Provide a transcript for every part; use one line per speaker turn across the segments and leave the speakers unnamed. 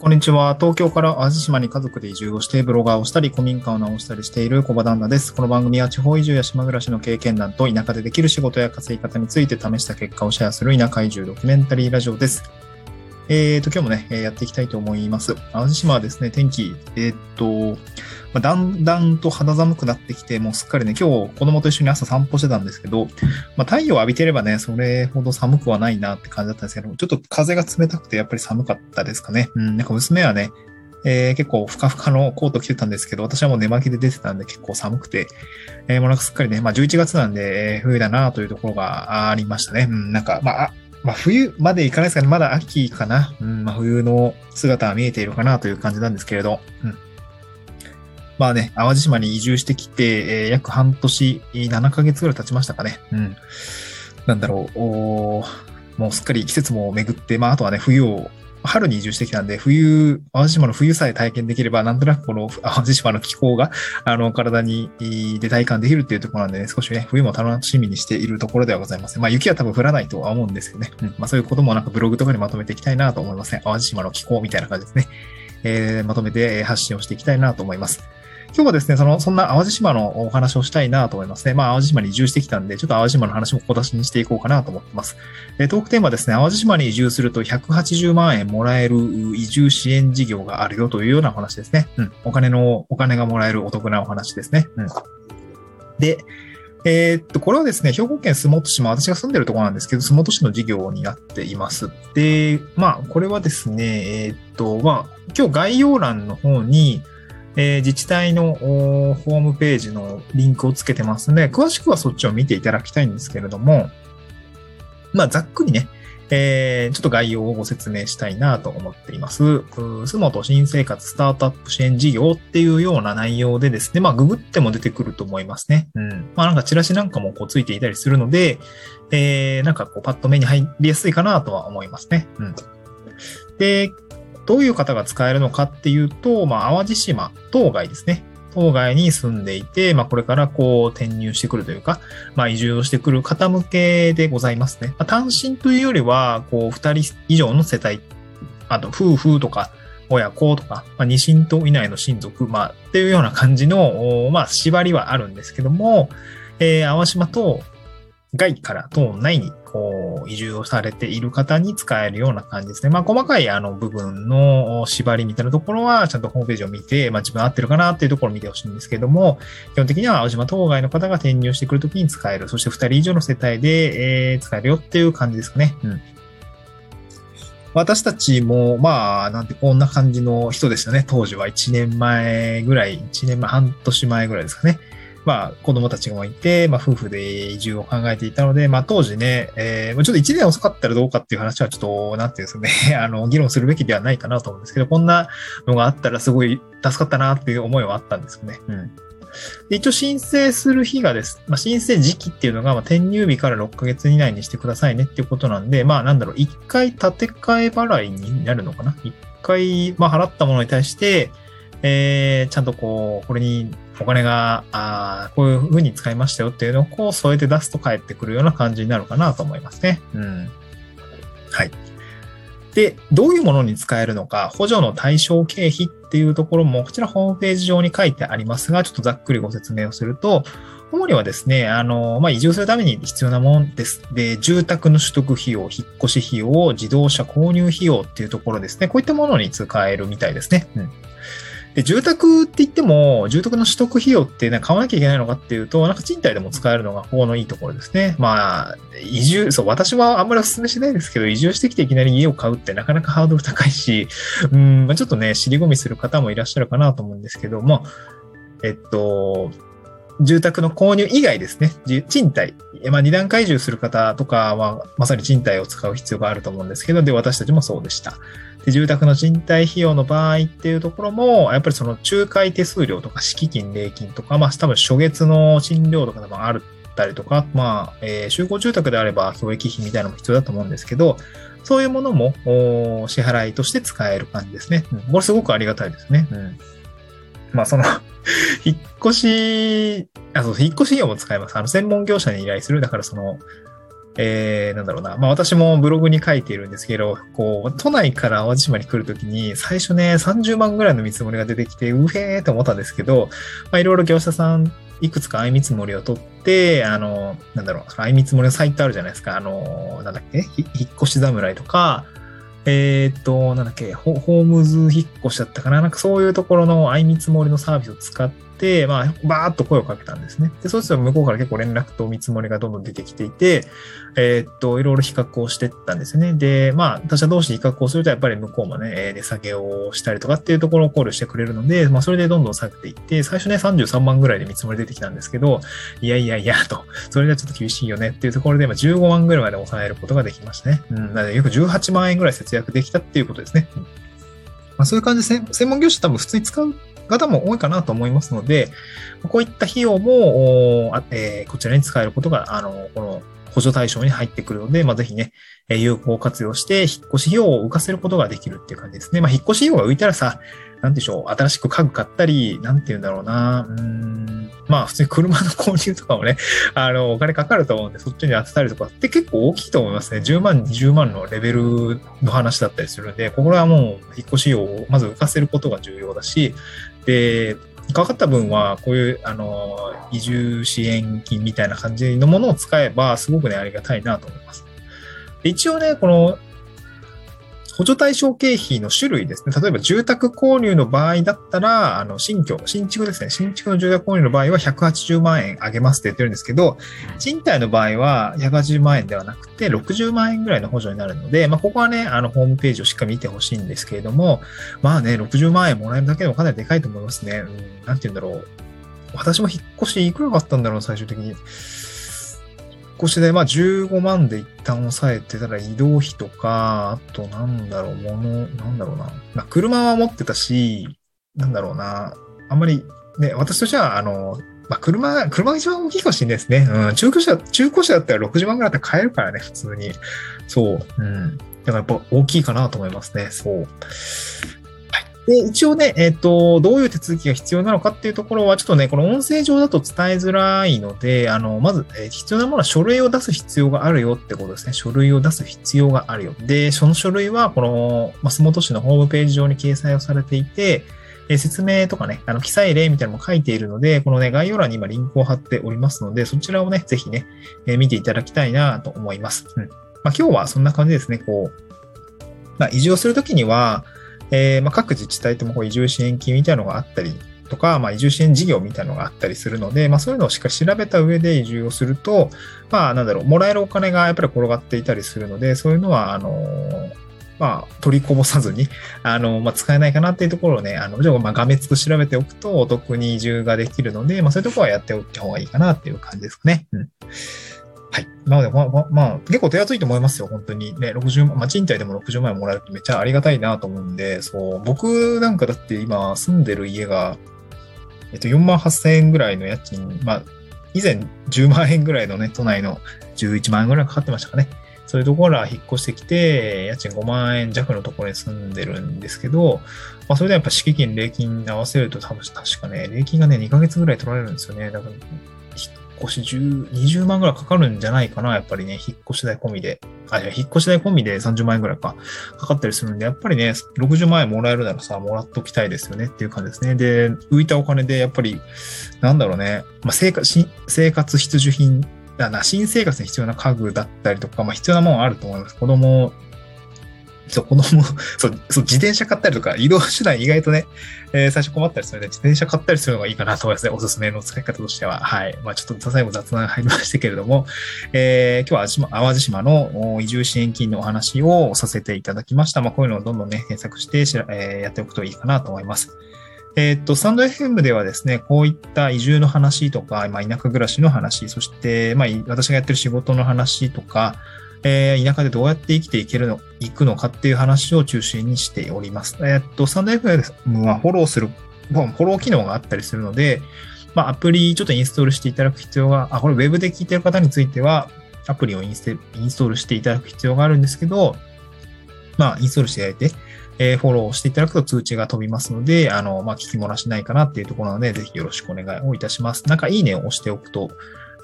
こんにちは。東京から淡路島に家族で移住をして、ブロガーをしたり、古民家を直したりしている小場旦那です。この番組は地方移住や島暮らしの経験談と田舎でできる仕事や稼ぎ方について試した結果をシェアする田舎移住ドキュメンタリーラジオです。えーと、今日もね、やっていきたいと思います。淡路島はですね、天気、えーっと、まあ、だんだんと肌寒くなってきて、もうすっかりね、今日子供と一緒に朝散歩してたんですけど、まあ、太陽浴びてればね、それほど寒くはないなって感じだったんですけど、ちょっと風が冷たくてやっぱり寒かったですかね。うん、なんか娘はね、えー結構ふかふかのコート着てたんですけど、私はもう寝巻きで出てたんで結構寒くて、えーもうなんかすっかりね、まあ11月なんで、冬だなというところがありましたね。うん、なんか、ま、あまあ、冬までいかないですかね。まだ秋かな。うん、まあ、冬の姿は見えているかなという感じなんですけれど。うん。まあね、淡路島に移住してきて、えー約半年、7ヶ月ぐらい経ちましたかね。うん。なんだろう、おーもうすっかり季節も巡って、まあ、あとはね、冬を、春に移住してきたんで、冬、淡路島の冬さえ体験できれば、なんとなくこの 淡路島の気候が、あの、体に、で体感できるっていうところなんでね、少しね、冬も楽しみにしているところではございます。まあ、雪は多分降らないとは思うんですけどね。うん。まあ、そういうこともなんかブログとかにまとめていきたいなと思いますね。淡路島の気候みたいな感じですね。えーまとめてえー発信をしていきたいなと思います。今日はですね、その、そんな淡路島のお話をしたいなと思いますね。まあ、淡路島に移住してきたんで、ちょっと淡路島の話も小出しにしていこうかなと思ってます。えートークテーマですね、淡路島に移住すると180万円もらえる移住支援事業があるよというような話ですね。うん。お金の、お金がもらえるお得なお話ですね。うん。で、えーっと、これはですね、兵庫県洲本市、まあ私が住んでるところなんですけど、洲本市の事業になっています。で、まあ、これはですね、えーっと、まあ、今日概要欄の方に、えー自治体のホームページのリンクをつけてますので、詳しくはそっちを見ていただきたいんですけれども、まあ、ざっくりね、えーちょっと概要をご説明したいなと思っています。うー洲本新生活スタートアップ支援事業っていうような内容でですね、まあ、ググっても出てくると思いますね。うん。まあ、なんかチラシなんかもこうついていたりするので、えーなんかこうパッと目に入りやすいかなとは思いますね。うん。で、どういう方が使えるのかっていうと、まあ、淡路島、当該ですね。当該に住んでいて、まあ、これからこう転入してくるというか、まあ、移住をしてくる方向けでございますね。まあ、単身というよりは、こう、二人以上の世帯、あと、夫婦とか、親子とか、まあ、二親等以内の親族、まあ、っていうような感じの、まあ、縛りはあるんですけども、えー、淡島と外から島内にこう移住をされている方に使えるような感じですね。まあ細かいあの部分の縛りみたいなところはちゃんとホームページを見て、まあ自分合ってるかなっていうところを見てほしいんですけども、基本的には青島島外の方が転入してくるときに使える。そして2人以上の世帯で、えー使えるよっていう感じですかね。うん。私たちも、まあ、なんてこんな感じの人でしたね。当時は1年前ぐらい、1年前、半年前ぐらいですかね。まあ、子供たちがいて、まあ、夫婦で移住を考えていたので、まあ、当時ね、えー、まあちょっと1年遅かったらどうかっていう話はちょっと、なんていうんですかね、あの、議論するべきではないかなと思うんですけど、こんなのがあったらすごい助かったなっていう思いはあったんですよね。うん。で一応申請する日がです。まあ、申請時期っていうのが、まあ、転入日から6ヶ月以内にしてくださいねっていうことなんで、まあ、なんだろう、1回立て替え払いになるのかな ?1 回、まあ、払ったものに対して、えー、ちゃんとこう、これにお金が、あーこういう風に使いましたよっていうのをこう添えて出すと返ってくるような感じになるかなと思いますね。うん。はい。で、どういうものに使えるのか、補助の対象経費っていうところも、こちらホームページ上に書いてありますが、ちょっとざっくりご説明をすると、主にはですね、あの、まあ、移住するために必要なものです。で、住宅の取得費用、引っ越し費用、自動車購入費用っていうところですね。こういったものに使えるみたいですね。うん。で、住宅って言っても、住宅の取得費用って、ね、買わなきゃいけないのかっていうと、なんか賃貸でも使えるのがここのいいところですね。まあ、移住、そう、私はあんまりお勧めしないですけど、移住してきていきなり家を買うってなかなかハードル高いし、うん、まあ、ちょっとね、尻込みする方もいらっしゃるかなと思うんですけども、えっと、住宅の購入以外ですね、じ賃貸、まあ、二段階移住する方とかは、まさに賃貸を使う必要があると思うんですけど、で、私たちもそうでした。で住宅の賃貸費用の場合っていうところも、やっぱりその仲介手数料とか敷金、礼金とか、まあ多分初月の賃料とかもあるったりとか、まあ、えー集合住宅であれば教育費みたいなのも必要だと思うんですけど、そういうものもお支払いとして使える感じですね。うん、これすごくありがたいですね。うん。まあその 引っ越し、あ、そう、引っ越し費用も使えます。あの、専門業者に依頼する。だからその、えー、なんだろうな。まあ私もブログに書いているんですけど、こう、都内から淡路島に来るときに、最初ね、30万ぐらいの見積もりが出てきて、うへーって思ったんですけど、まあいろいろ業者さん、いくつか相見積もりを取って、あの、なんだろう、相見積もりのサイトあるじゃないですか。あの、なんだっけ？引っ越し侍とか、えー、っと、なんだっけホ、ホームズ引っ越しだったかな。なんかそういうところの相見積もりのサービスを使って、、まあ、バーっと声をかけたんですね。で、そうすると向こうから結構連絡と見積もりがどんどん出てきていて、えー、っと、いろいろ比較をしてったんですね。で、まあ、他社同士比較をすると、やっぱり向こうもね、値下げをしたりとかっていうところを考慮してくれるので、まあ、それでどんどん下げていって、最初ね、33万ぐらいで見積もり出てきたんですけど、いやいやいや、と、それではちょっと厳しいよねっていうところで、まあ、15万ぐらいまで抑えることができましたね。うん、なので、約18万円ぐらい節約できたっていうことですね。まあ、そういう感じで専門業種多分普通に使う方も多いかなと思いますので、こういった費用も、えー、こちらに使えることが、あの、この補助対象に入ってくるので、まあ、ぜひね、有効活用して、引っ越し費用を浮かせることができるっていう感じですね。まあ、引っ越し費用が浮いたらさ、なんでしょう、新しく家具買ったり、なんて言うんだろうな、うん、まあ、普通に車の購入とかもね、あの、お金かかると思うんで、そっちに当てたりとかって結構大きいと思いますね。10万、20万のレベルの話だったりするんで、これはもう、引っ越し費用をまず浮かせることが重要だし、で、かかった分は、こういう、あの、移住支援金みたいな感じのものを使えば、すごくね、ありがたいなと思います。一応ね、この補助対象経費の種類ですね。例えば住宅購入の場合だったら、あの、新居、新築ですね。新築の住宅購入の場合は180万円あげますって言ってるんですけど、賃貸の場合は180万円ではなくて60万円ぐらいの補助になるので、まあ、ここはね、あの、ホームページをしっかり見てほしいんですけれども、まあね、60万円もらえるだけでもかなりでかいと思いますね。うん、なんて言うんだろう。私も引っ越しいくらかったんだろう、最終的に。越しで、まあ15万で一旦抑えてたら移動費とか、あとなんだろう、物、なんだろうな。まあ車は持ってたし、なんだろうな。あんまり、ね、私としては、あの、まあ車、車が一番大きいかもしれないですね。うん、中古車、中古車だったら60万ぐらいだったら買えるからね、普通に。そう。うん。だからやっぱ大きいかなと思いますね。そう。で、一応ね、えっ、ー、と、どういう手続きが必要なのかっていうところは、ちょっとね、この音声上だと伝えづらいので、あの、まず、えー、必要なものは書類を出す必要があるよってことですね。書類を出す必要があるよ。で、その書類は、この、松本市のホームページ上に掲載をされていて、え説明とかね、あの、記載例みたいなのも書いているので、このね、概要欄に今リンクを貼っておりますので、そちらをね、ぜひね、え、見ていただきたいなと思います。うん。まあ、今日はそんな感じですね、こう、まあ、移住をするときには、えー、まあ、各自治体ともこう移住支援金みたいなのがあったりとか、まあ、移住支援事業みたいなのがあったりするので、まあ、そういうのをしっかり調べた上で移住をすると、まあ、なんだろう、もらえるお金がやっぱり転がっていたりするので、そういうのは、あのー、まあ、取りこぼさずに、あの、まあ、使えないかなっていうところをね、あの、じゃあ、まあ、画面つく調べておくとお得に移住ができるので、まあ、そういうところはやっておいた方がいいかなっていう感じですかね。うん。はい。なので、まあ、まあ、まあ、結構手厚いと思いますよ、本当に。ね、60万、まあ、賃貸でも60万円もらえるとめっちゃありがたいなと思うんで、そう、僕なんかだって今住んでる家が、えっと、4万8000円ぐらいの家賃、まあ、以前10万円ぐらいのね、都内の11万円ぐらいかかってましたかね。そういうところから引っ越してきて、家賃5万円弱のところに住んでるんですけど、まあ、それでやっぱ敷金、礼金合わせると多分確かね、礼金がね、2ヶ月ぐらい取られるんですよね。だから越し10、20万ぐらいかかるんじゃないかな、やっぱりね、引っ越し代込みで。あ、いや、引っ越し代込みで30万円ぐらいか、かかったりするんで、やっぱりね、60万円もらえるならさ、もらっときたいですよねっていう感じですね。で、浮いたお金で、やっぱり、なんだろうね、まあ、生活、生活必需品だな、新生活に必要な家具だったりとか、まあ、必要なものあると思います。子供そう、子供、そう、そう、自転車買ったりとか、移動手段意外とね、えー、最初困ったりするので、自転車買ったりするのがいいかなと思いますね。おすすめの使い方としては。はい。まあちょっと最後雑談入りましたけれども、えー、今日は淡路島の移住支援金のお話をさせていただきました。まあこういうのをどんどんね、検索してしらえー、やっておくといいかなと思います。えっ、と、サンド FM ではですね、こういった移住の話とか、まあ、田舎暮らしの話、そして、まあ、私がやってる仕事の話とか、えー、田舎でどうやって生きていけるの、いくのかっていう話を中心にしております。えー、っと、サンド FM はフォローする、フォロー機能があったりするので、まあ、アプリちょっとインストールしていただく必要が、あ、これ Web で聞いてる方については、アプリをインスインストールしていただく必要があるんですけど、まあ、インストールしていただいて、えー、フォローしていただくと通知が飛びますので、あの、まあ、聞き漏らしないかなっていうところなので、ぜひよろしくお願いをいたします。なんか、いいねを押しておくと、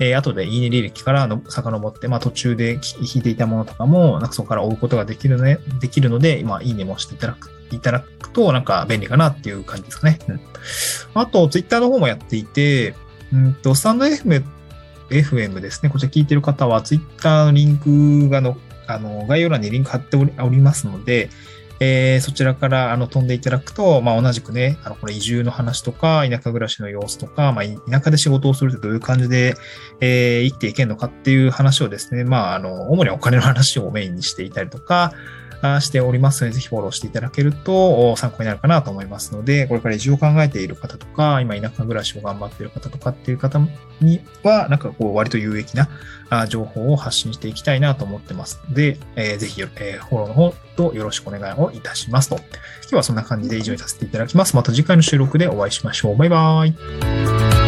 えー、後でいいね履歴からの遡って、まあ途中で引いていたものとかも、なんかそこから追うことができるね、できるので、まあいいねもしていただく、いただくと、なんか便利かなっていう感じですかね。うん。あと、ツイッターの方もやっていて、うんと、スタンド FM, FM ですね。こちら聞いてる方は、ツイッターのリンクがの、あの、概要欄にリンク貼っておりますので、えー、そちらからあの飛んでいただくと、まあ、同じくね、あのこれ移住の話とか、田舎暮らしの様子とか、まあ、田舎で仕事をするとどういう感じで、えー、生きていけるのかっていう話をですね、まあ、あの、主にお金の話をメインにしていたりとか、しておりますので、ぜひフォローしていただけると参考になるかなと思いますので、これから移住を考えている方とか、今田舎暮らしを頑張っている方とかっていう方には、なんかこう割と有益な情報を発信していきたいなと思ってますので、えー、ぜひ、フォローの方とよろしくお願いをいたしますと。今日はそんな感じで以上にさせていただきます。また次回の収録でお会いしましょう。バイバーイ。